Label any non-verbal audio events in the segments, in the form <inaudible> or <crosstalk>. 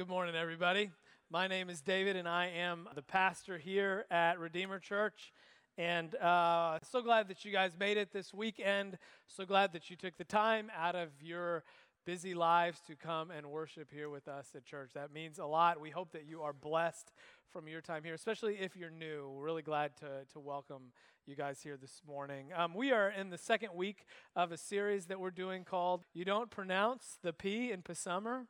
Good morning, everybody. My name is David, and I am the pastor here at Redeemer Church. And uh, so glad that you guys made it this weekend. So glad that you took the time out of your busy lives to come and worship here with us at church. That means a lot. We hope that you are blessed from your time here, especially if you're new. We're really glad to, to welcome you guys here this morning. Um, we are in the second week of a series that we're doing called You Don't Pronounce the P in Psalmer.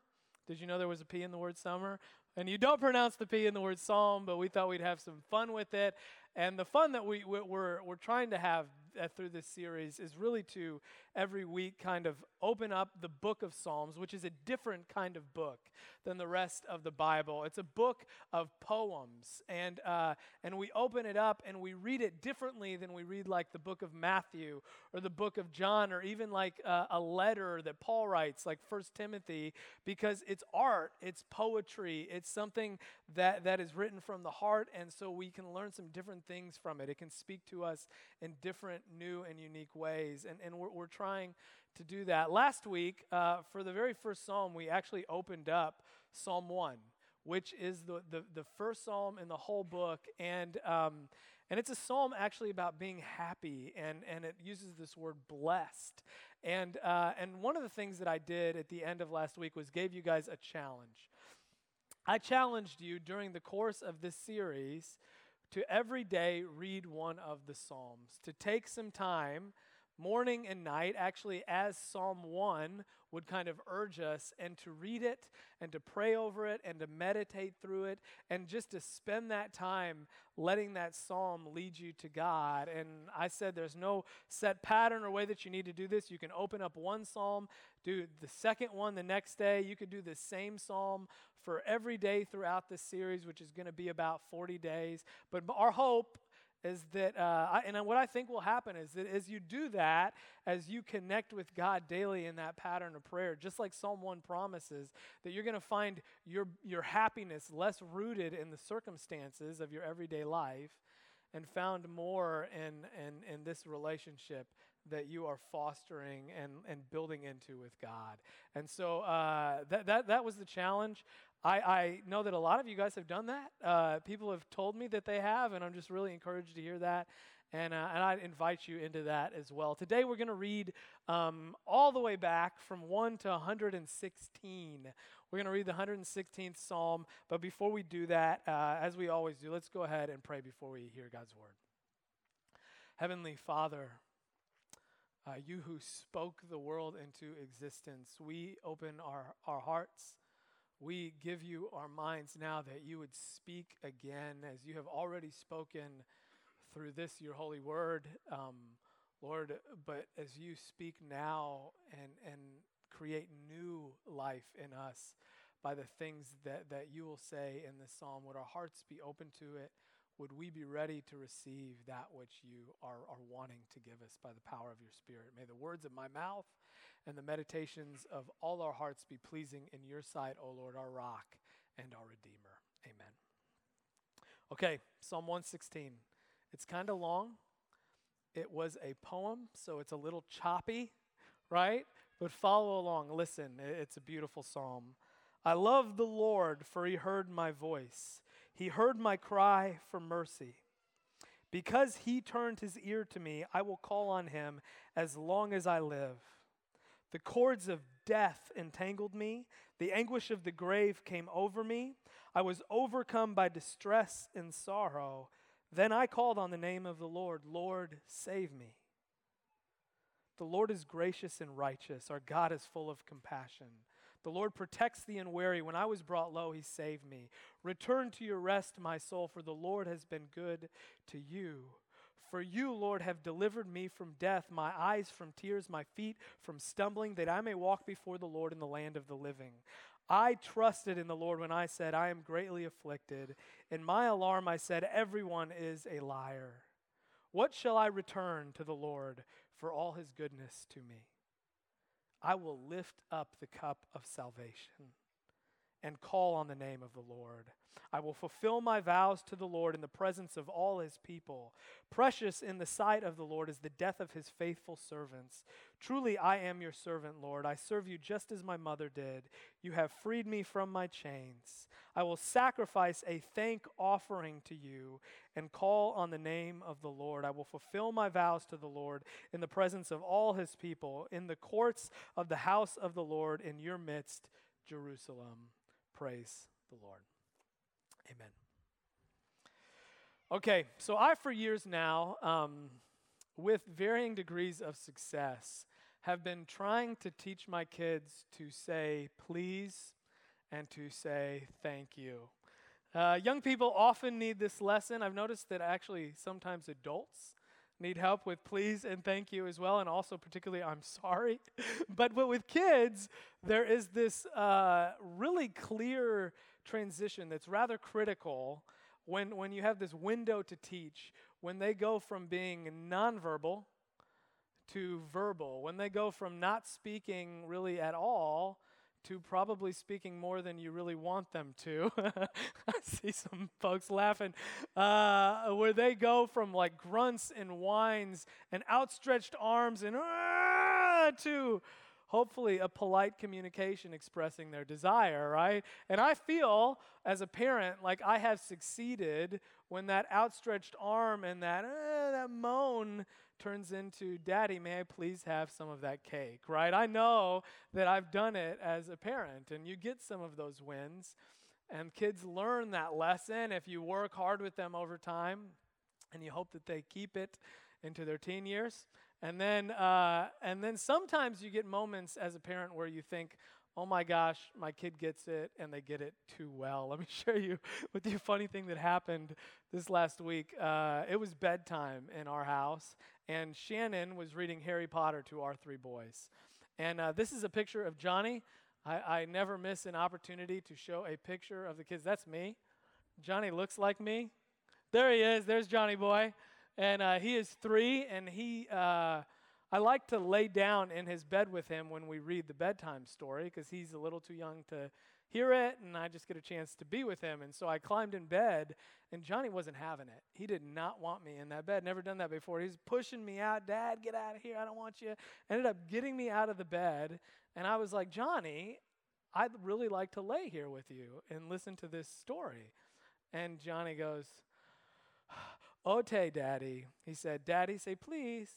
Did you know there was a P in the word summer? And you don't pronounce the P in the word psalm, but we thought we'd have some fun with it. And the fun that we, we're, we're trying to have uh, through this series is really to every week kind of open up the book of Psalms, which is a different kind of book than the rest of the Bible. It's a book of poems, and uh, and we open it up and we read it differently than we read like the book of Matthew or the book of John or even like uh, a letter that Paul writes, like First Timothy, because it's art, it's poetry, it's something that that is written from the heart, and so we can learn some different things from it. It can speak to us in different, new, and unique ways, and and we're, we're trying to do that. Last week, uh, for the very first psalm, we actually opened up Psalm 1, which is the, the, the first psalm in the whole book. And, um, and it's a psalm actually about being happy, and, and it uses this word blessed. And, uh, and one of the things that I did at the end of last week was gave you guys a challenge. I challenged you during the course of this series to every day read one of the Psalms, to take some time morning and night, actually, as Psalm 1 would kind of urge us, and to read it and to pray over it and to meditate through it and just to spend that time letting that psalm lead you to God. And I said there's no set pattern or way that you need to do this. You can open up one psalm, do the second one the next day. You could do the same psalm for every day throughout this series, which is going to be about 40 days. But our hope is that, uh, I, and what I think will happen is that as you do that, as you connect with God daily in that pattern of prayer, just like Psalm 1 promises, that you're going to find your, your happiness less rooted in the circumstances of your everyday life and found more in, in, in this relationship that you are fostering and, and building into with God. And so uh, that, that, that was the challenge. I, I know that a lot of you guys have done that. Uh, people have told me that they have, and I'm just really encouraged to hear that. And, uh, and I invite you into that as well. Today we're going to read um, all the way back from 1 to 116. We're going to read the 116th Psalm. But before we do that, uh, as we always do, let's go ahead and pray before we hear God's word. Heavenly Father, uh, you who spoke the world into existence, we open our, our hearts we give you our minds now that you would speak again as you have already spoken through this, your holy word, um, Lord. But as you speak now and, and create new life in us by the things that, that you will say in this psalm, would our hearts be open to it? Would we be ready to receive that which you are, are wanting to give us by the power of your Spirit? May the words of my mouth and the meditations of all our hearts be pleasing in your sight, O Lord, our rock and our Redeemer. Amen. Okay, Psalm 116. It's kind of long. It was a poem, so it's a little choppy, right? But follow along. Listen, it's a beautiful psalm. I love the Lord, for he heard my voice. He heard my cry for mercy. Because he turned his ear to me, I will call on him as long as I live. The cords of death entangled me. The anguish of the grave came over me. I was overcome by distress and sorrow. Then I called on the name of the Lord Lord, save me. The Lord is gracious and righteous. Our God is full of compassion. The Lord protects the unwary. When I was brought low, he saved me. Return to your rest, my soul, for the Lord has been good to you. For you, Lord, have delivered me from death, my eyes from tears, my feet from stumbling, that I may walk before the Lord in the land of the living. I trusted in the Lord when I said, I am greatly afflicted. In my alarm, I said, Everyone is a liar. What shall I return to the Lord for all his goodness to me? I will lift up the cup of salvation and call on the name of the Lord. I will fulfill my vows to the Lord in the presence of all his people. Precious in the sight of the Lord is the death of his faithful servants. Truly, I am your servant, Lord. I serve you just as my mother did. You have freed me from my chains. I will sacrifice a thank offering to you and call on the name of the Lord. I will fulfill my vows to the Lord in the presence of all his people, in the courts of the house of the Lord, in your midst, Jerusalem. Praise the Lord. Amen. Okay, so I, for years now, um, with varying degrees of success, have been trying to teach my kids to say please and to say thank you. Uh, young people often need this lesson. I've noticed that actually sometimes adults need help with please and thank you as well, and also particularly I'm sorry. <laughs> but, but with kids, there is this uh, really clear transition that's rather critical when, when you have this window to teach, when they go from being nonverbal to verbal, when they go from not speaking really at all to probably speaking more than you really want them to. <laughs> I see some folks laughing. Uh, where they go from like grunts and whines and outstretched arms and uh, to hopefully a polite communication expressing their desire, right? And I feel as a parent like I have succeeded when that outstretched arm and that, uh, that moan turns into, Daddy, may I please have some of that cake, right? I know that I've done it as a parent, and you get some of those wins. And kids learn that lesson if you work hard with them over time, and you hope that they keep it into their teen years. And then, uh, and then sometimes you get moments as a parent where you think, oh my gosh, my kid gets it and they get it too well. <laughs> Let me share you with a funny thing that happened this last week. Uh, it was bedtime in our house, and Shannon was reading Harry Potter to our three boys. And uh, this is a picture of Johnny. I, I never miss an opportunity to show a picture of the kids. That's me. Johnny looks like me. There he is. There's Johnny boy and uh, he is three, and he. I like to lay down in his bed with him when we read the bedtime story because he's a little too young to hear it, and I just get a chance to be with him. And so I climbed in bed, and Johnny wasn't having it. He did not want me in that bed. Never done that before. He's pushing me out. Dad, get out of here. I don't want you. Ended up getting me out of the bed, and I was like, Johnny, I'd really like to lay here with you and listen to this story. And Johnny goes, oh, Ote, Daddy. He said, Daddy, say please.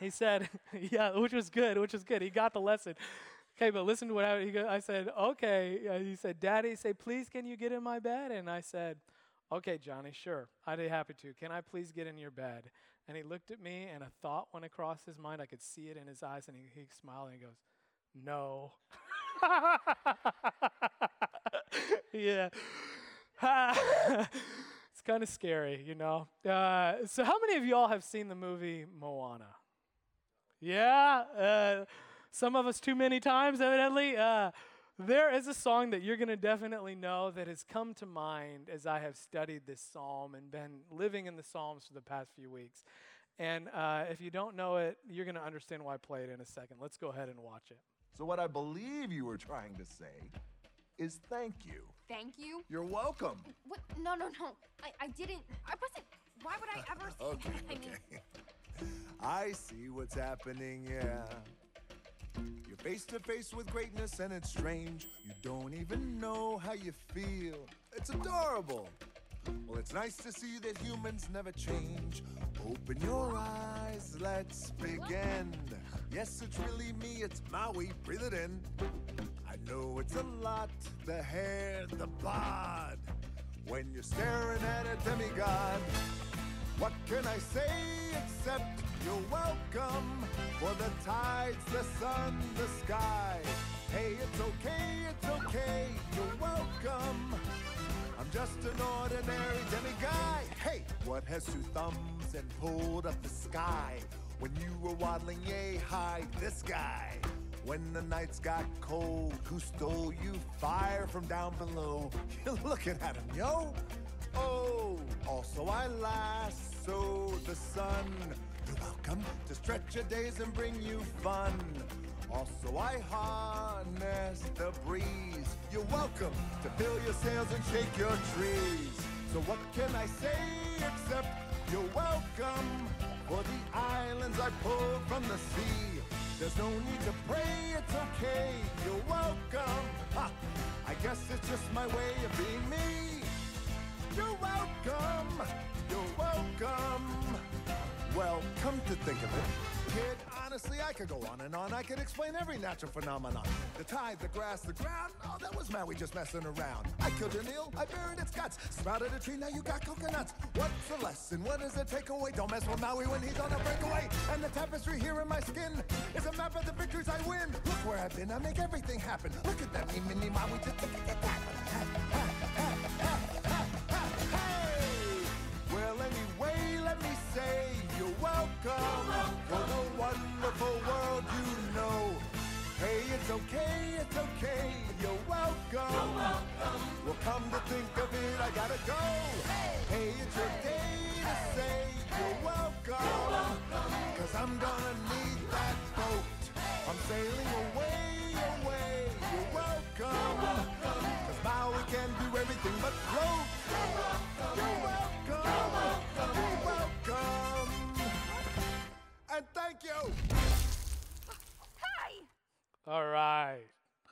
He said, <laughs> yeah, which was good, which was good. He got the lesson. Okay, but listen to what I, I said, okay. Uh, he said, Daddy, say please, can you get in my bed? And I said, okay, Johnny, sure. I'd be happy to. Can I please get in your bed? And he looked at me, and a thought went across his mind. I could see it in his eyes, and he, he smiled and he goes, no. <laughs> yeah. <laughs> It's kind of scary, you know. Uh, so, how many of y'all have seen the movie Moana? Yeah, uh, some of us too many times, evidently. Uh, there is a song that you're going to definitely know that has come to mind as I have studied this psalm and been living in the Psalms for the past few weeks. And uh, if you don't know it, you're going to understand why I play it in a second. Let's go ahead and watch it. So, what I believe you were trying to say is thank you. Thank you? You're welcome. What? No, no, no. I, I didn't. I wasn't. Why would I ever say <laughs> okay, that? I okay. mean, I see what's happening, yeah. You're face to face with greatness and it's strange. You don't even know how you feel. It's adorable. Well, it's nice to see that humans never change. Open your eyes, let's begin. Yes, it's really me, it's Maui. Breathe it in. I know it's a lot the hair, the bod. When you're staring at a demigod, what can I say except you're welcome for the tides, the sun, the sky. Hey, it's okay, it's okay, you're welcome. I'm just an ordinary demiguy. Hey, what has two thumbs and pulled up the sky? When you were waddling yay high, this guy. When the nights got cold, who stole you fire from down below? <laughs> You're looking at him, yo. Oh, also I lasso the sun. You're welcome to stretch your days and bring you fun. Also, I harness the breeze. You're welcome to fill your sails and shake your trees. So, what can I say except you're welcome for the islands I pulled from the sea? There's no need to pray, it's okay. You're welcome. Ha! I guess it's just my way of being me. You're welcome. You're welcome. Well, come to think of it, kid, honestly, I could go on and on. I could explain every natural phenomenon. The tide, the grass, the ground. Oh, that was Maui just messing around. I killed an eel, I buried its guts. Sprouted a tree, now you got coconuts. What's the lesson? What is the takeaway? Don't mess with Maui when he's on a breakaway. And the tapestry here in my skin is a map of the victories I win. Look where I've been, I make everything happen. Look at that, me, mini Maui, just look at that. It's okay, it's okay, you're welcome. Well, come to think of it, I gotta go. Hey, it's your day to say you're welcome. Cause I'm gonna need that boat. I'm sailing away, away, you're welcome. Cause Maui can do everything but float. You're welcome. All right.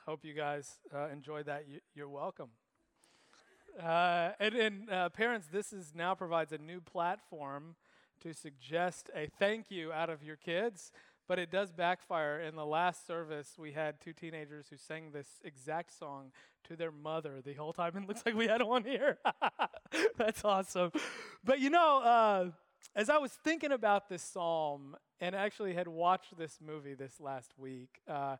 Hope you guys uh, enjoyed that. You, you're welcome. Uh, and and uh, parents, this is now provides a new platform to suggest a thank you out of your kids, but it does backfire. In the last service, we had two teenagers who sang this exact song to their mother the whole time, and it looks like we had one here. <laughs> That's awesome. But you know, uh, as I was thinking about this psalm and actually had watched this movie this last week, uh,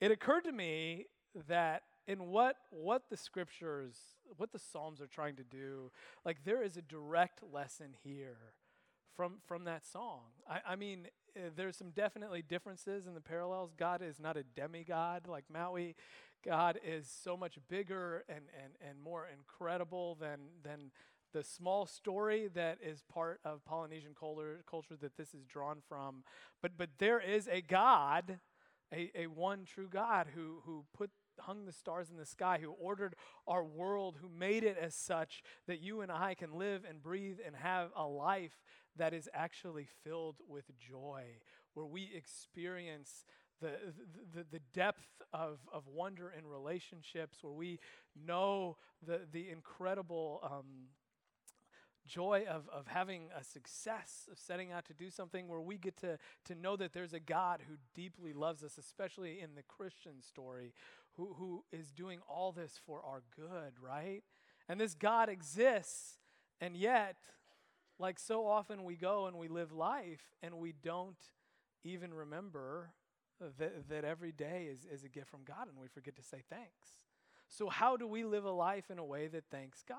it occurred to me that in what what the scriptures, what the psalms are trying to do, like there is a direct lesson here from from that song. I, I mean, uh, there's some definitely differences in the parallels. God is not a demigod like Maui. God is so much bigger and, and, and more incredible than than the small story that is part of Polynesian culture, culture that this is drawn from. But but there is a God, a, a one true God who who put hung the stars in the sky, who ordered our world, who made it as such that you and I can live and breathe and have a life that is actually filled with joy, where we experience the, the, the depth of, of wonder in relationships, where we know the, the incredible um, joy of, of having a success, of setting out to do something, where we get to, to know that there's a God who deeply loves us, especially in the Christian story, who, who is doing all this for our good, right? And this God exists, and yet, like so often we go and we live life and we don't even remember that, that every day is, is a gift from God and we forget to say thanks. So, how do we live a life in a way that thanks God?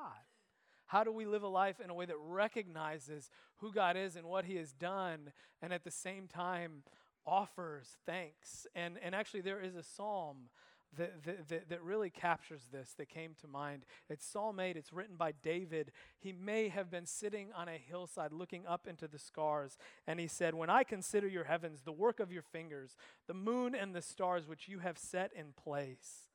How do we live a life in a way that recognizes who God is and what He has done, and at the same time offers thanks? And, and actually, there is a psalm that, that, that, really captures this that came to mind. It's Psalm 8, it's written by David. He may have been sitting on a hillside looking up into the scars, and he said, When I consider your heavens, the work of your fingers, the moon and the stars which you have set in place,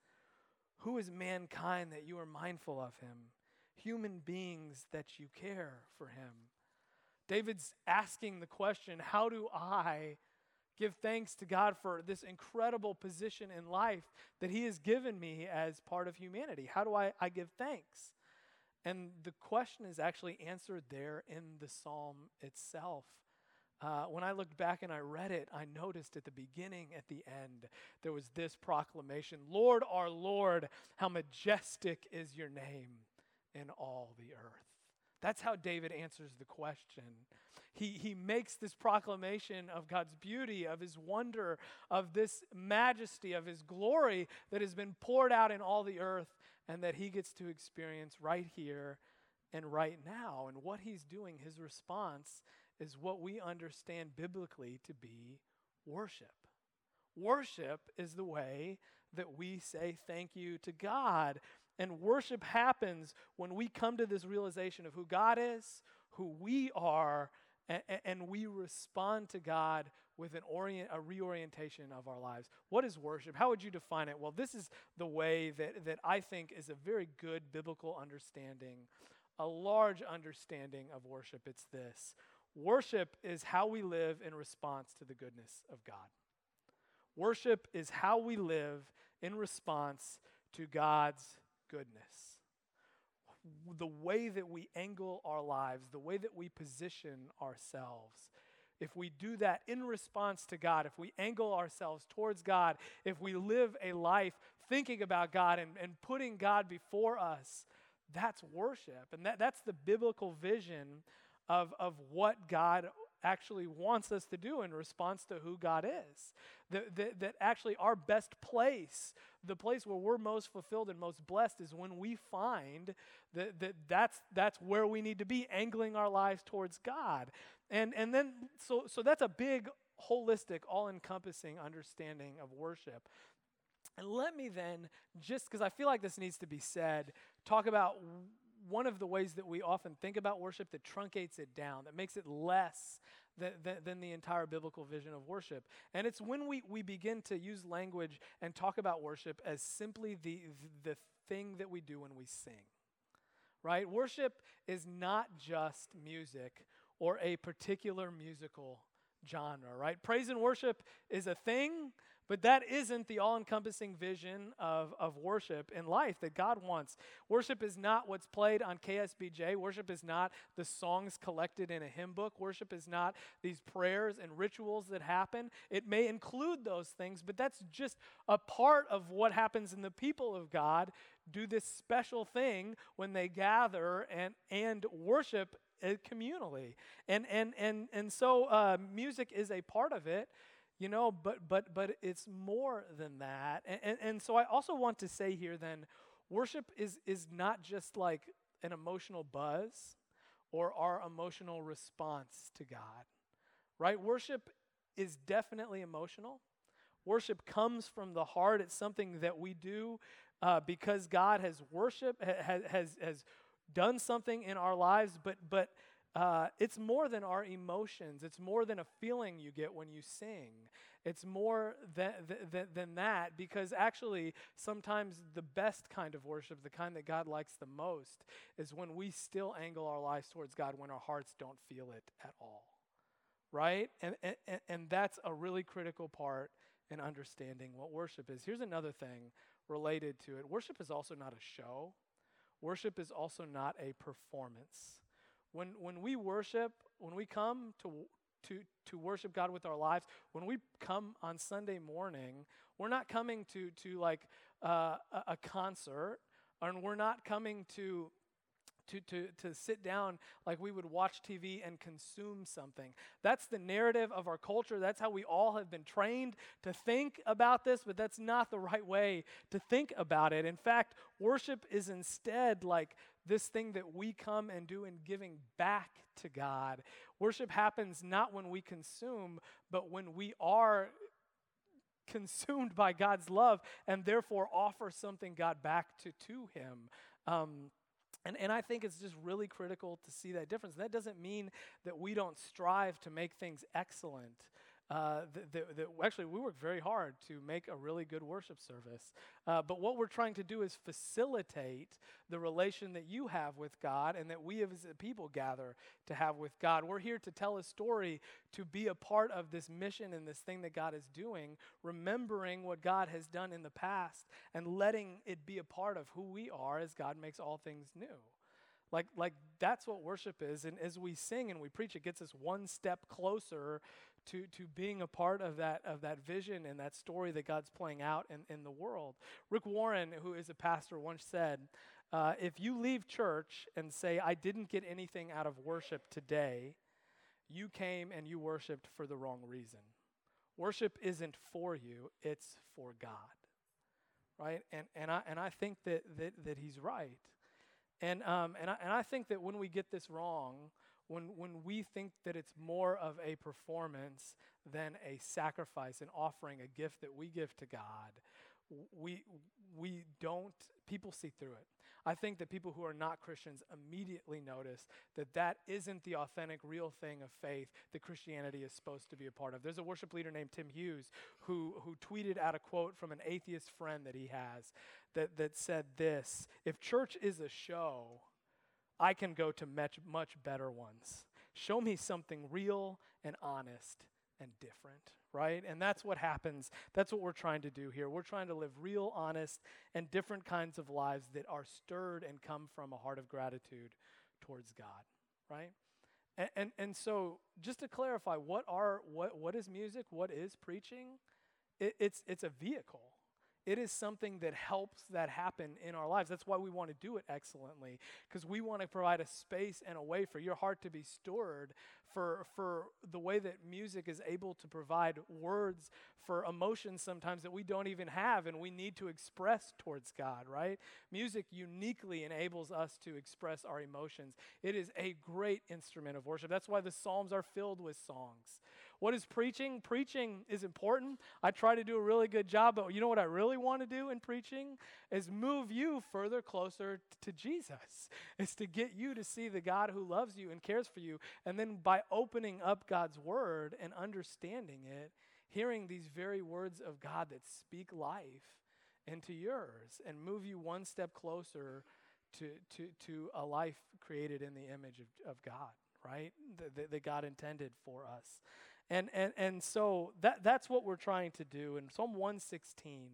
who is mankind that you are mindful of him? Human beings that you care for him. David's asking the question How do I give thanks to God for this incredible position in life that He has given me as part of humanity. How do I, I give thanks? And the question is actually answered there in the psalm itself. Uh, when I looked back and I read it, I noticed at the beginning, at the end, there was this proclamation Lord, our Lord, how majestic is your name in all the earth. That's how David answers the question he, he makes this proclamation of God's beauty, of his wonder, of this majesty, of his glory that has been poured out in all the earth and that he gets to experience right here and right now. And what he's doing, his response, is what we understand biblically to be worship. Worship is the way that we say thank you to God. And worship happens when we come to this realization of who God is, who we are, and, and we respond to God with an orient, a reorientation of our lives. What is worship? How would you define it? Well, this is the way that, that I think is a very good biblical understanding, a large understanding of worship. It's this worship is how we live in response to the goodness of God. Worship is how we live in response to God's goodness the way that we angle our lives, the way that we position ourselves. If we do that in response to God, if we angle ourselves towards God, if we live a life thinking about God and, and putting God before us, that's worship. And that, that's the biblical vision of, of what God actually wants us to do in response to who God is. That, that, that actually our best place, the place where we're most fulfilled and most blessed, is when we find that, that that's, that's where we need to be, angling our lives towards God. And, and then, so, so that's a big, holistic, all encompassing understanding of worship. And let me then, just because I feel like this needs to be said, talk about one of the ways that we often think about worship that truncates it down, that makes it less than, than, than, the entire biblical vision of worship. And it's when we, we begin to use language and talk about worship as simply the, the thing that we do when we sing. Right? Worship is not just music or a particular musical genre, right? Praise and worship is a thing, but that isn't the all encompassing vision of, of worship in life that God wants. Worship is not what's played on KSBJ. Worship is not the songs collected in a hymn book. Worship is not these prayers and rituals that happen. It may include those things, but that's just a part of what happens in the people of God do this special thing when they gather and, and worship uh, communally. And, and, and, and so uh, music is a part of it you know but but but it's more than that. And, and, and, so i also want to say here then worship is is not just like an emotional buzz or our emotional response to god right? Worship is definitely emotional. Worship comes from the heart. It's something that we do uh, because god has worship has has has done something in our lives but but uh, it's more than our emotions. It's more than a feeling you get when you sing. It's more than, than, than that because actually, sometimes the best kind of worship, the kind that God likes the most, is when we still angle our lives towards God when our hearts don't feel it at all. Right? And, and, and that's a really critical part in understanding what worship is. Here's another thing related to it worship is also not a show, worship is also not a performance. When, when we worship, when we come to, to, to worship God with our lives, when we come on Sunday morning, we're not coming to, to like uh, a, concert, and we're not coming to to, to, to sit down like we would watch TV and consume something. That's the narrative of our culture. That's how we all have been trained to think about this, but that's not the right way to think about it. In fact, worship is instead like this thing that we come and do in giving back to God. Worship happens not when we consume, but when we are consumed by God's love and therefore offer something God back to, to Him. Um, and, and I think it's just really critical to see that difference. that doesn't mean that we don't strive to make things excellent uh, that, that, actually we work very hard to make a really good worship service. Uh, but what we're trying to do is facilitate the relation that you have with God and that we as people gather to have with God. We're here to tell a story, to be a part of this mission and this thing that God is doing, remembering what God has done in the past and letting it be a part of who we are as God makes all things new. Like, like that's what worship is. And as we sing and we preach, it gets us one step closer to, to being a part of that, of that vision and that story that God's playing out in, in the world. Rick Warren, who is a pastor, once said, uh, If you leave church and say, I didn't get anything out of worship today, you came and you worshiped for the wrong reason. Worship isn't for you, it's for God. Right? And, and, I, and I think that, that, that he's right. And, um, and, I, and I think that when we get this wrong, when, when we think that it's more of a performance than a sacrifice, an offering, a gift that we give to God, we, we don't, people see through it. I think that people who are not Christians immediately notice that that isn't the authentic, real thing of faith that Christianity is supposed to be a part of. There's a worship leader named Tim Hughes who, who tweeted out a quote from an atheist friend that he has that, that said this If church is a show, I can go to much, much better ones. Show me something real and honest and different right? And that's what happens. That's what we're trying to do here. We're trying to live real, honest, and different kinds of lives that are stirred and come from a heart of gratitude towards God, right? And, and, and so, just to clarify, what are what what is music? What is preaching? It, it's it's a vehicle. It is something that helps that happen in our lives. That's why we want to do it excellently, because we want to provide a space and a way for your heart to be stored for, for the way that music is able to provide words for emotions sometimes that we don't even have and we need to express towards God, right? Music uniquely enables us to express our emotions. It is a great instrument of worship. That's why the Psalms are filled with songs. What is preaching? Preaching is important. I try to do a really good job, but you know what I really want to do in preaching? Is move you further closer to Jesus. It's to get you to see the God who loves you and cares for you. And then by opening up God's word and understanding it, hearing these very words of God that speak life into yours and move you one step closer to, to, to a life created in the image of, of God, right? That, that God intended for us. And, and, and so that, that's what we're trying to do. And Psalm 116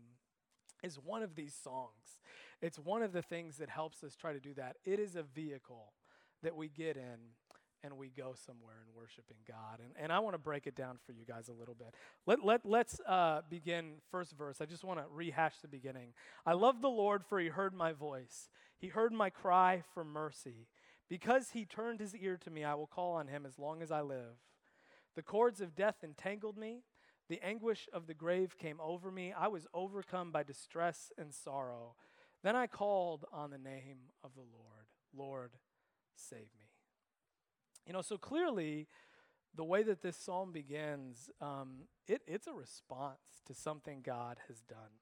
is one of these songs. It's one of the things that helps us try to do that. It is a vehicle that we get in and we go somewhere in worshiping God. And, and I want to break it down for you guys a little bit. Let, let, let's uh, begin first verse. I just want to rehash the beginning. I love the Lord, for he heard my voice. He heard my cry for mercy. Because he turned his ear to me, I will call on him as long as I live. The cords of death entangled me. The anguish of the grave came over me. I was overcome by distress and sorrow. Then I called on the name of the Lord. Lord, save me. You know, so clearly, the way that this psalm begins, um, it, it's a response to something God has done.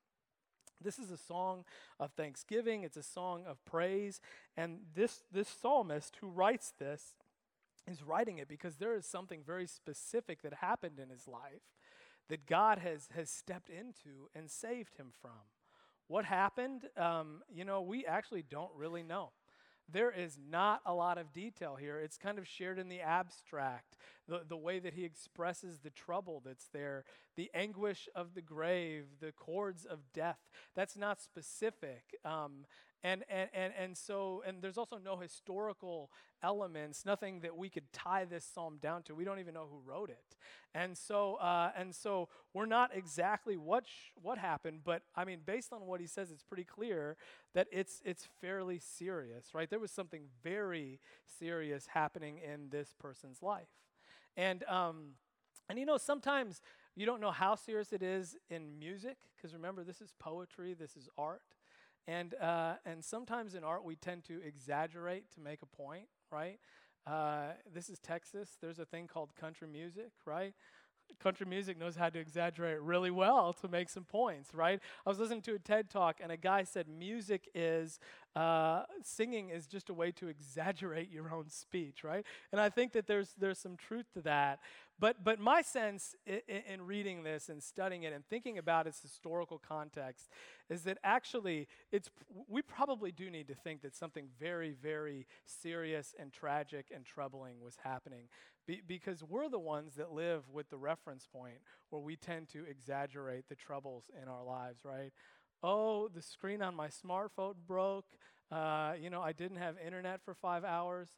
This is a song of thanksgiving, it's a song of praise, and this, this psalmist who writes this is writing it because there is something very specific that happened in his life that God has, has stepped into and saved him from. What happened? Um, you know, we actually don't really know there is not a lot of detail here. It's kind of shared in the abstract, the, the way that he expresses the trouble that's there, the anguish of the grave, the cords of death. That's not specific. Um, and, and, and, and so, and there's also no historical elements, nothing that we could tie this psalm down to. We don't even know who wrote it. And so, uh, and so we're not exactly what, sh- what happened, but I mean, based on what he says, it's pretty clear that it's, it's fairly serious, right? There was something very serious happening in this person's life. And, um, and you know, sometimes you don't know how serious it is in music, because remember, this is poetry, this is art. And, uh, and sometimes in art, we tend to exaggerate to make a point, right? Uh, this is Texas. There's a thing called country music, right? Country music knows how to exaggerate really well to make some points, right? I was listening to a TED talk, and a guy said music is, uh, singing is just a way to exaggerate your own speech, right? And I think that there's, there's some truth to that. But, but my sense in, in reading this and studying it and thinking about its historical context is that actually it's, we probably do need to think that something very, very serious and tragic and troubling was happening be, because we're the ones that live with the reference point where we tend to exaggerate the troubles in our lives, right? Oh, the screen on my smartphone broke. Uh, you know, I didn't have internet for five hours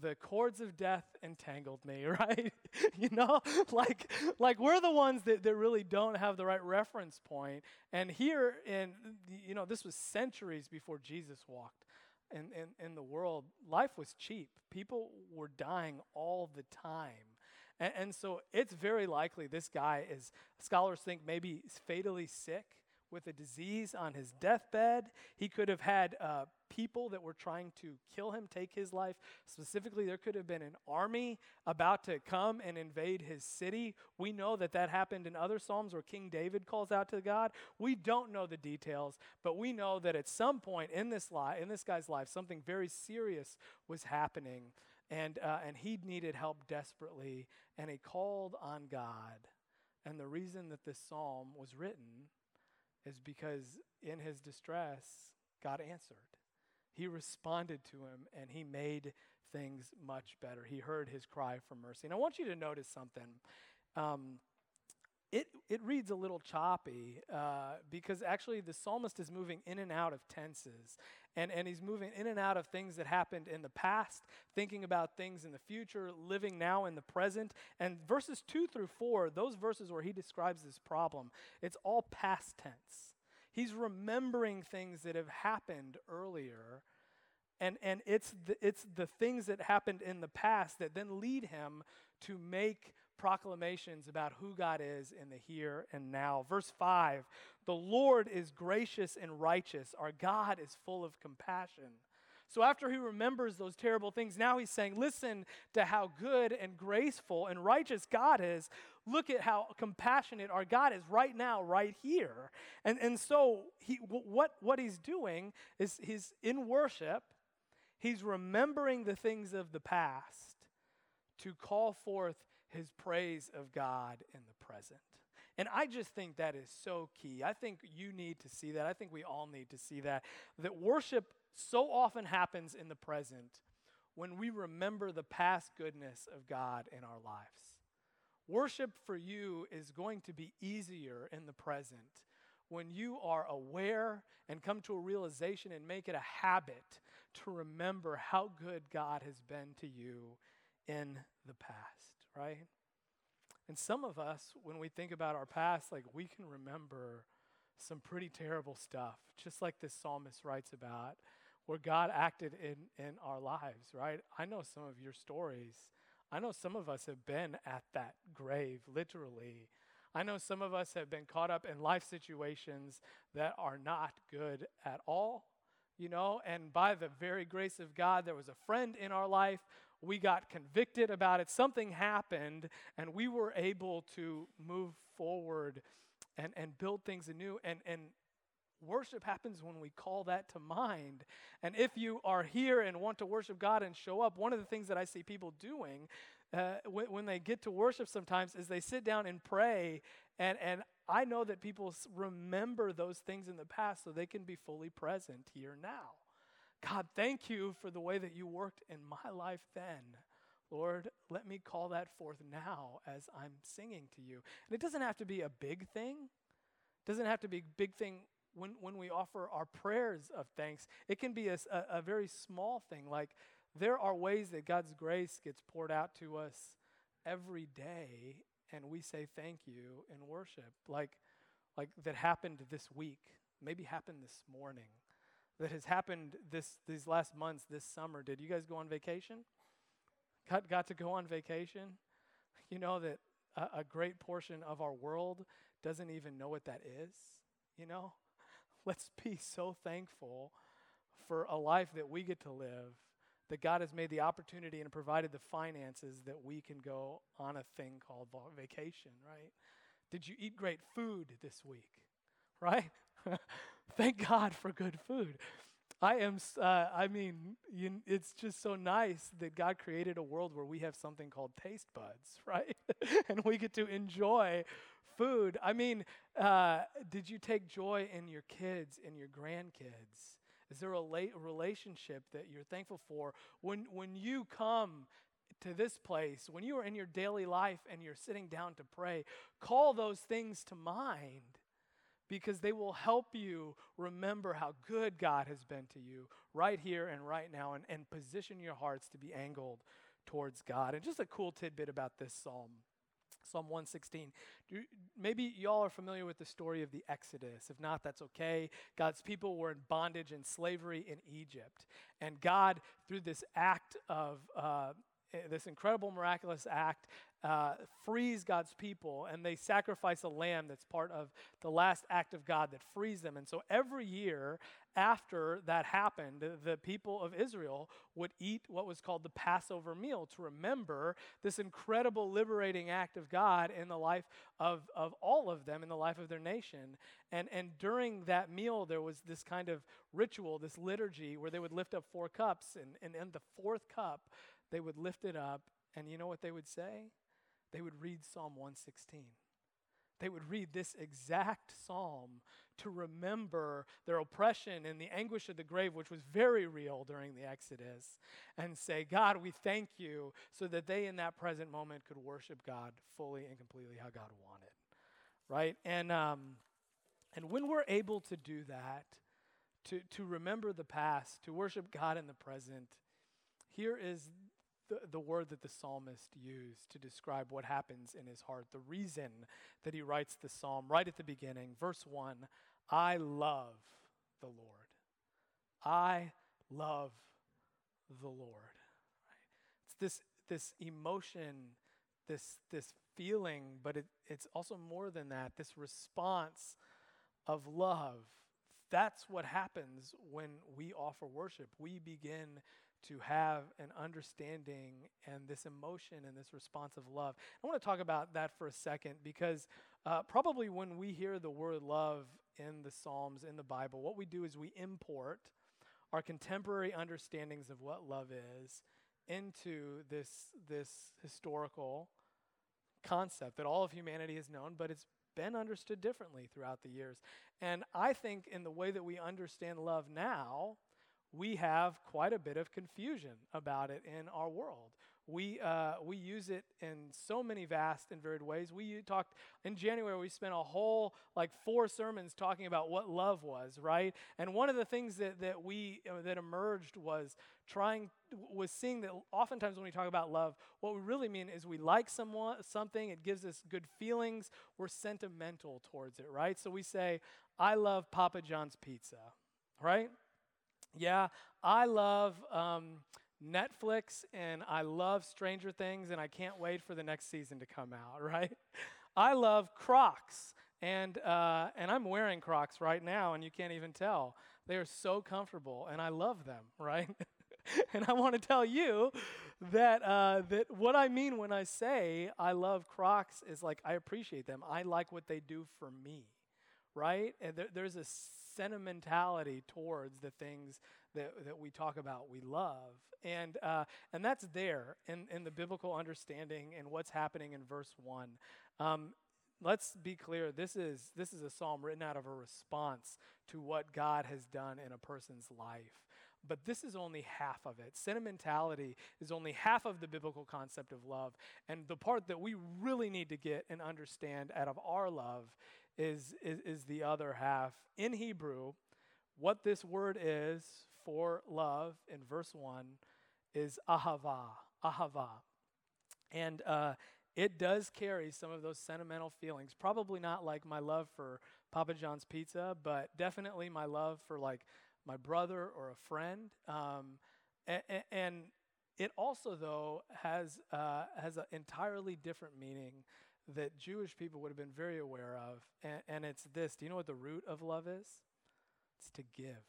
the cords of death entangled me, <laughs> right? you know, <laughs> like like we're the ones that, that really don't have the right reference point. And here in you know, this was centuries before Jesus walked in, in, in the world. Life was cheap. People were dying all the time. And, and so it's very likely this guy is scholars think maybe fatally sick with a disease on his deathbed. He could have had uh, people that were trying to kill him take his life. Specifically, there could have been an army about to come and invade his city. We know that that happened in other Psalms where King David calls out to God. We don't know the details, but we know that at some point in this life, in this guy's life, something very serious was happening. And, uh, and he needed help desperately, and he called on God. And the reason that this psalm was written is because in his distress, God answered. He responded to him and he made things much better. He heard his cry for mercy. And I want you to notice something. Um, it, it reads a little choppy uh, because actually the psalmist is moving in and out of tenses. And, and he's moving in and out of things that happened in the past, thinking about things in the future, living now in the present. And verses 2 through 4, those verses where he describes this problem, it's all past tense. He's remembering things that have happened earlier. And, and it's, the, it's the things that happened in the past that then lead him to make proclamations about who God is in the here and now. Verse 5 The Lord is gracious and righteous, our God is full of compassion. So after he remembers those terrible things, now he's saying, Listen to how good and graceful and righteous God is. Look at how compassionate our God is right now, right here. And, and so he, what, what he's doing is he's in worship, he's remembering the things of the past to call forth his praise of God in the present. And I just think that is so key. I think you need to see that. I think we all need to see that. That worship so often happens in the present when we remember the past goodness of God in our lives. Worship for you is going to be easier in the present when you are aware and come to a realization and make it a habit to remember how good God has been to you in the past right? And some of us, when we think about our past, like we can remember some pretty terrible stuff, just like this psalmist writes about, where God acted in, in our lives, right? I know some of your stories. I know some of us have been at that grave, literally. I know some of us have been caught up in life situations that are not good at all, you know, and by the very grace of God, there was a friend in our life we got convicted about it, something happened, and we were able to move forward and, and build things anew. And, and worship happens when we call that to mind. And if you are here and want to worship God and show up, one of the things that I see people doing uh, when, when they get to worship sometimes is they sit down and pray. And, and I know that people remember those things in the past so they can be fully present here now. God, thank you for the way that you worked in my life then. Lord, let me call that forth now as I'm singing to you. And it doesn't have to be a big thing. It doesn't have to be a big thing when, when we offer our prayers of thanks. It can be a, a, very small thing. Like there are ways that God's grace gets poured out to us every day, and we say thank you in worship. Like, like that happened this week, maybe happened this morning that has happened this, these last months, this summer. Did you guys go on vacation? Got, got to go on vacation? You know that a, a great portion of our world doesn't even know what that is, you know? <laughs> Let's be so thankful for a life that we get to live, that God has made the opportunity and provided the finances that we can go on a thing called vacation, right? Did you eat great food this week, <laughs> right? <laughs> Thank God for good food. I am, uh, I mean, you, it's just so nice that God created a world where we have something called taste buds, right? and we get to enjoy food. I mean, uh, did you take joy in your kids, in your grandkids? Is there a late relationship that you're thankful for? When, when you come to this place, when you are in your daily life and you're sitting down to pray, call those things to mind because they will help you remember how good God has been to you right here and right now and, and position your hearts to be angled towards God. And just a cool tidbit about this psalm. Psalm 116. Do, maybe y'all are familiar with the story of the Exodus. If not, that's okay. God's people were in bondage and slavery in Egypt. And God, through this act of uh, this incredible miraculous act uh, frees God's people, and they sacrifice a lamb that's part of the last act of God that frees them. And so every year after that happened, the people of Israel would eat what was called the Passover meal to remember this incredible liberating act of God in the life of, of all of them, in the life of their nation. And, and during that meal, there was this kind of ritual, this liturgy, where they would lift up four cups, and, and in the fourth cup, they would lift it up, and you know what they would say? they would read Psalm 116. They would read this exact psalm to remember their oppression and the anguish of the grave, which was very real during the Exodus, and say, God, we thank you, so that they in that present moment could worship God fully and completely how God wanted. Right? And, um, and when we're able to do that, to, to remember the past, to worship God in the present, here is the, the word that the psalmist used to describe what happens in his heart, the reason that he writes the psalm right at the beginning. Verse 1 I love the Lord. I love the Lord. Right? It's this, this emotion, this, this feeling, but it, it's also more than that, this response of love. That's what happens when we offer worship. We begin to have an understanding and this emotion and this response of love. I want to talk about that for a second because uh, probably when we hear the word love in the Psalms, in the Bible, what we do is we import our contemporary understandings of what love is into this, this historical concept that all of humanity has known, but it's been understood differently throughout the years. And I think in the way that we understand love now, we have quite a bit of confusion about it in our world. We, uh, we use it in so many vast and varied ways. We talked in January, we spent a whole like four sermons talking about what love was, right? And one of the things that, that we uh, that emerged was trying was seeing that oftentimes when we talk about love, what we really mean is we like someone something, it gives us good feelings, we're sentimental towards it, right? So we say, I love Papa John's pizza, right? Yeah, I love um, Netflix and I love Stranger Things, and I can't wait for the next season to come out, <laughs> right? I love Crocs, and, uh, and I'm wearing Crocs right now, and you can't even tell. They are so comfortable, and I love them, <laughs> right? and I want to tell you that, uh, that what I mean when I say I love Crocs is like I appreciate them. I like what they do for me, right? And there, there's a sentimentality towards the things that, that we talk about we love. And, uh, and that's there in, in the biblical understanding and what's happening in verse 1. Um, let's be clear this is, this is a psalm written out of a response to what God has done in a person's life. But this is only half of it. Sentimentality is only half of the biblical concept of love. And the part that we really need to get and understand out of our love is, is, is the other half. In Hebrew, what this word is for love in verse 1 is ahava, ahava. And uh, it does carry some of those sentimental feelings. Probably not like my love for Papa John's pizza, but definitely my love for like my brother or a friend. Um, and, and, it also, though, has uh, has an entirely different meaning that Jewish people would have been very aware of, and, and it's this. Do you know what the root of love is? It's to give.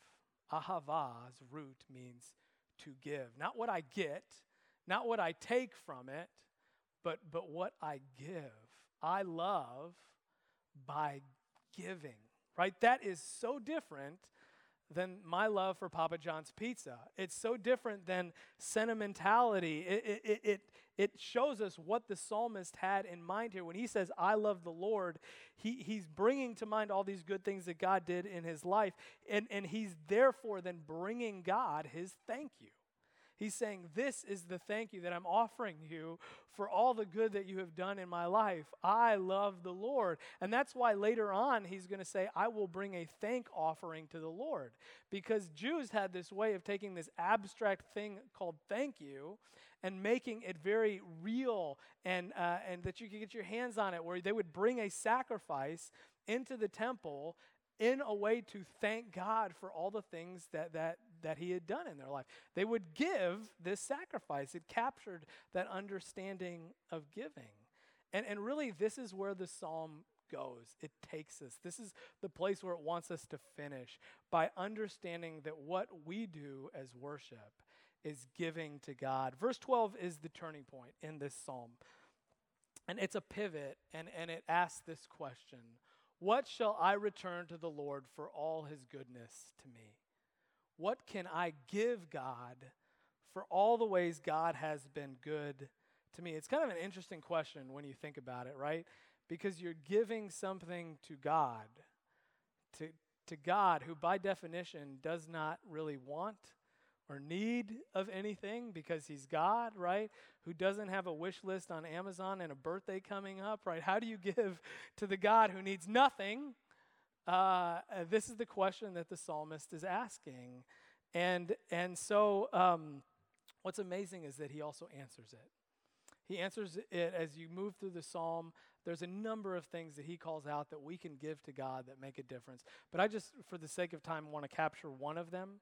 Ahava's root means to give. Not what I get, not what I take from it, but, but what I give. I love by giving, right? That is so different than my love for Papa John's pizza. It's so different than sentimentality. It, it, it, it shows us what the psalmist had in mind here. When he says, I love the Lord, he, he's bringing to mind all these good things that God did in his life, and, and he's therefore then bringing God his thank you. He's saying, This is the thank you that I'm offering you for all the good that you have done in my life. I love the Lord. And that's why later on he's going to say, I will bring a thank offering to the Lord. Because Jews had this way of taking this abstract thing called thank you and making it very real and, uh, and that you could get your hands on it, where they would bring a sacrifice into the temple in a way to thank God for all the things that, that that he had done in their life. They would give this sacrifice. It captured that understanding of giving. And, and really, this is where the psalm goes. It takes us. This is the place where it wants us to finish by understanding that what we do as worship is giving to God. Verse 12 is the turning point in this psalm. And it's a pivot, and, and it asks this question What shall I return to the Lord for all his goodness to me? What can I give God for all the ways God has been good to me? It's kind of an interesting question when you think about it, right? Because you're giving something to God, to, to God, who by definition does not really want or need of anything because he's God, right? Who doesn't have a wish list on Amazon and a birthday coming up, right? How do you give to the God who needs nothing? Uh, this is the question that the psalmist is asking. And, and so, um, what's amazing is that he also answers it. He answers it as you move through the psalm. There's a number of things that he calls out that we can give to God that make a difference. But I just, for the sake of time, want to capture one of them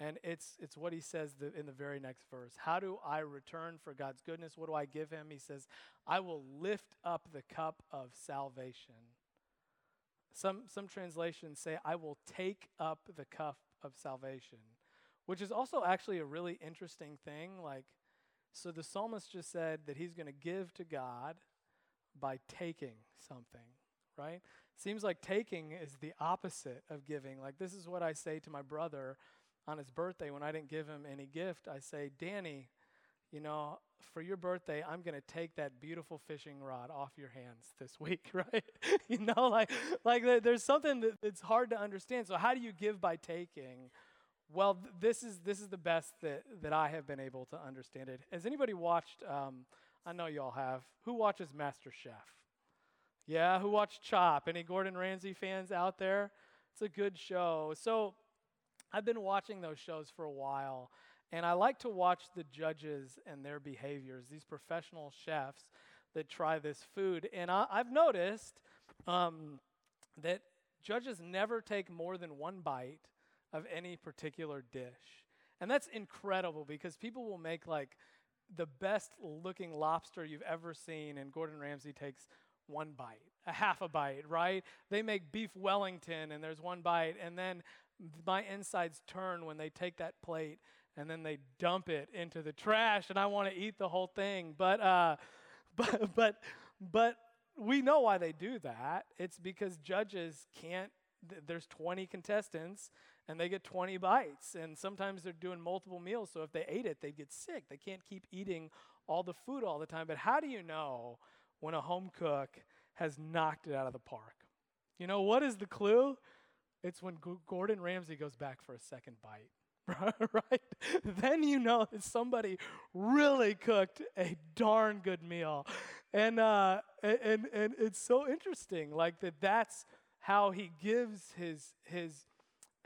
and it's, it's what he says the, in the very next verse. How do I return for God's goodness? What do I give him? He says, I will lift up the cup of salvation. Some, some translations say, I will take up the cup of salvation, which is also actually a really interesting thing. Like, so the psalmist just said that he's going to give to God by taking something, right? Seems like taking is the opposite of giving. Like, this is what I say to my brother on his birthday when I didn't give him any gift, I say, Danny, you know, for your birthday, I'm going to take that beautiful fishing rod off your hands this week, <laughs> right? you know, like, like there's something that, that's hard to understand. So, how do you give by taking? Well, th- this is this is the best that, that I have been able to understand it. Has anybody watched? Um, I know y'all have. Who watches Master Chef? Yeah, who watched Chopped? Any Gordon Ramsay fans out there? It's a good show. So I've been watching those shows for a while, and I like to watch the judges and their behaviors, these professional chefs that try this food. And I, have noticed um, that judges never take more than one bite of any particular dish. And that's incredible because people will make like the best looking lobster you've ever seen, and Gordon Ramsay takes one bite, a half a bite, right? They make beef Wellington and there's one bite, and then my insides turn when they take that plate and then they dump it into the trash and I want to eat the whole thing. But uh, <laughs> but but but we know why they do that. It's because judges can't there's 20 contestants and they get 20 bites and sometimes they're doing multiple meals so if they ate it they'd get sick. They can't keep eating all the food all the time. But how do you know when a home cook has knocked it out of the park? You know what is the clue? It's when G- Gordon Ramsay goes back for a second bite, <laughs> right? then you know that somebody really cooked a darn good meal. And, uh, and, and it's so interesting, like that that's how he gives his, his,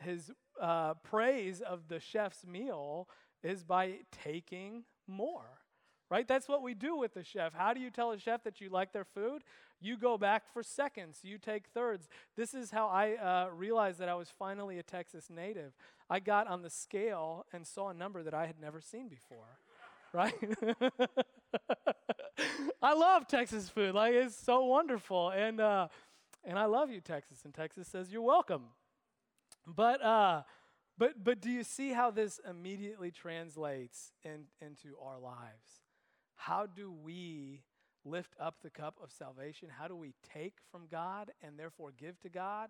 his uh, praise of the chef's meal is by taking more right? That's what we do with the chef. How do you tell a chef that you like their food? You go back for seconds, you take thirds. This is how I uh, realized that I was finally a Texas native. I got on the scale and saw a number that I had never seen before, right? <laughs> I love Texas food. Like, it's so wonderful. And, uh, and I love you, Texas. And Texas says, You're welcome. But, uh, but, but do you see how this immediately translates in, into our lives? How do we lift up the cup of salvation? How do we take from God and therefore give to God?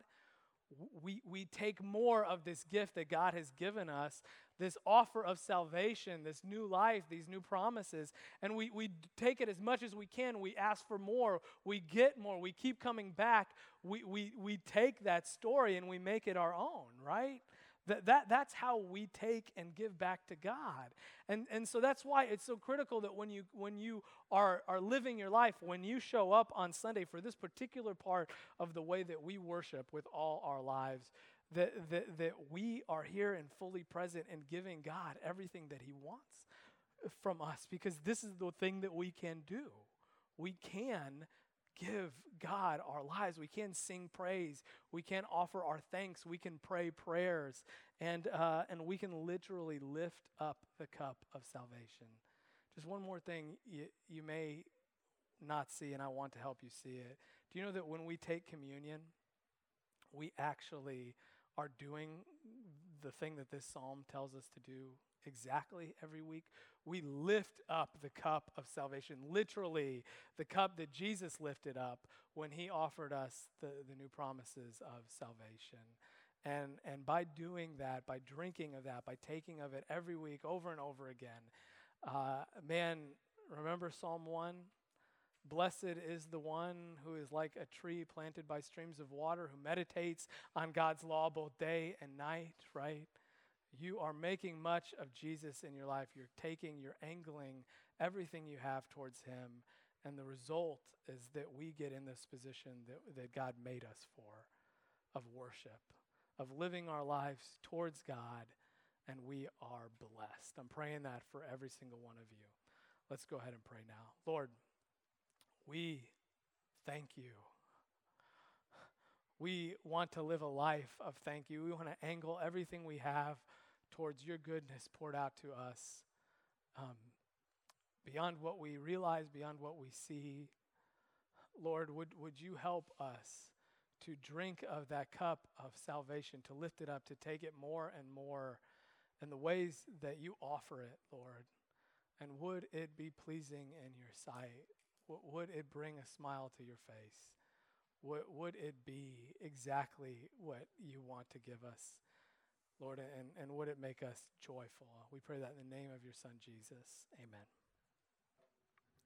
We, we take more of this gift that God has given us, this offer of salvation, this new life, these new promises, and we, we take it as much as we can. We ask for more. We get more. We keep coming back. We, we, we take that story and we make it our own, right? That, that, that's how we take and give back to God. And, and so that's why it's so critical that when you, when you are, are living your life, when you show up on Sunday for this particular part of the way that we worship with all our lives, that, that, that we are here and fully present and giving God everything that He wants from us because this is the thing that we can do. We can give God our lives. We can sing praise. We can offer our thanks. We can pray prayers. And, uh, and we can literally lift up the cup of salvation. Just one more thing you, you may not see, and I want to help you see it. Do you know that when we take communion, we actually are doing the thing that this psalm tells us to do exactly every week? We lift up the cup of salvation, literally, the cup that Jesus lifted up when he offered us the, the new promises of salvation. And, and by doing that, by drinking of that, by taking of it every week over and over again, uh, man, remember Psalm 1? Blessed is the one who is like a tree planted by streams of water, who meditates on God's law both day and night, right? You are making much of Jesus in your life. You're taking, you're angling everything you have towards Him. And the result is that we get in this position that, that God made us for of worship, of living our lives towards God, and we are blessed. I'm praying that for every single one of you. Let's go ahead and pray now. Lord, we thank you. We want to live a life of thank you. We want to angle everything we have towards your goodness poured out to us um, beyond what we realize, beyond what we see. Lord, would, would you help us to drink of that cup of salvation, to lift it up, to take it more and more in the ways that you offer it, Lord? And would it be pleasing in your sight? would it bring a smile to your face? Would, would it be exactly what you want to give us, Lord? And, and would it make us joyful? We pray that in the name of your Son, Jesus. Amen.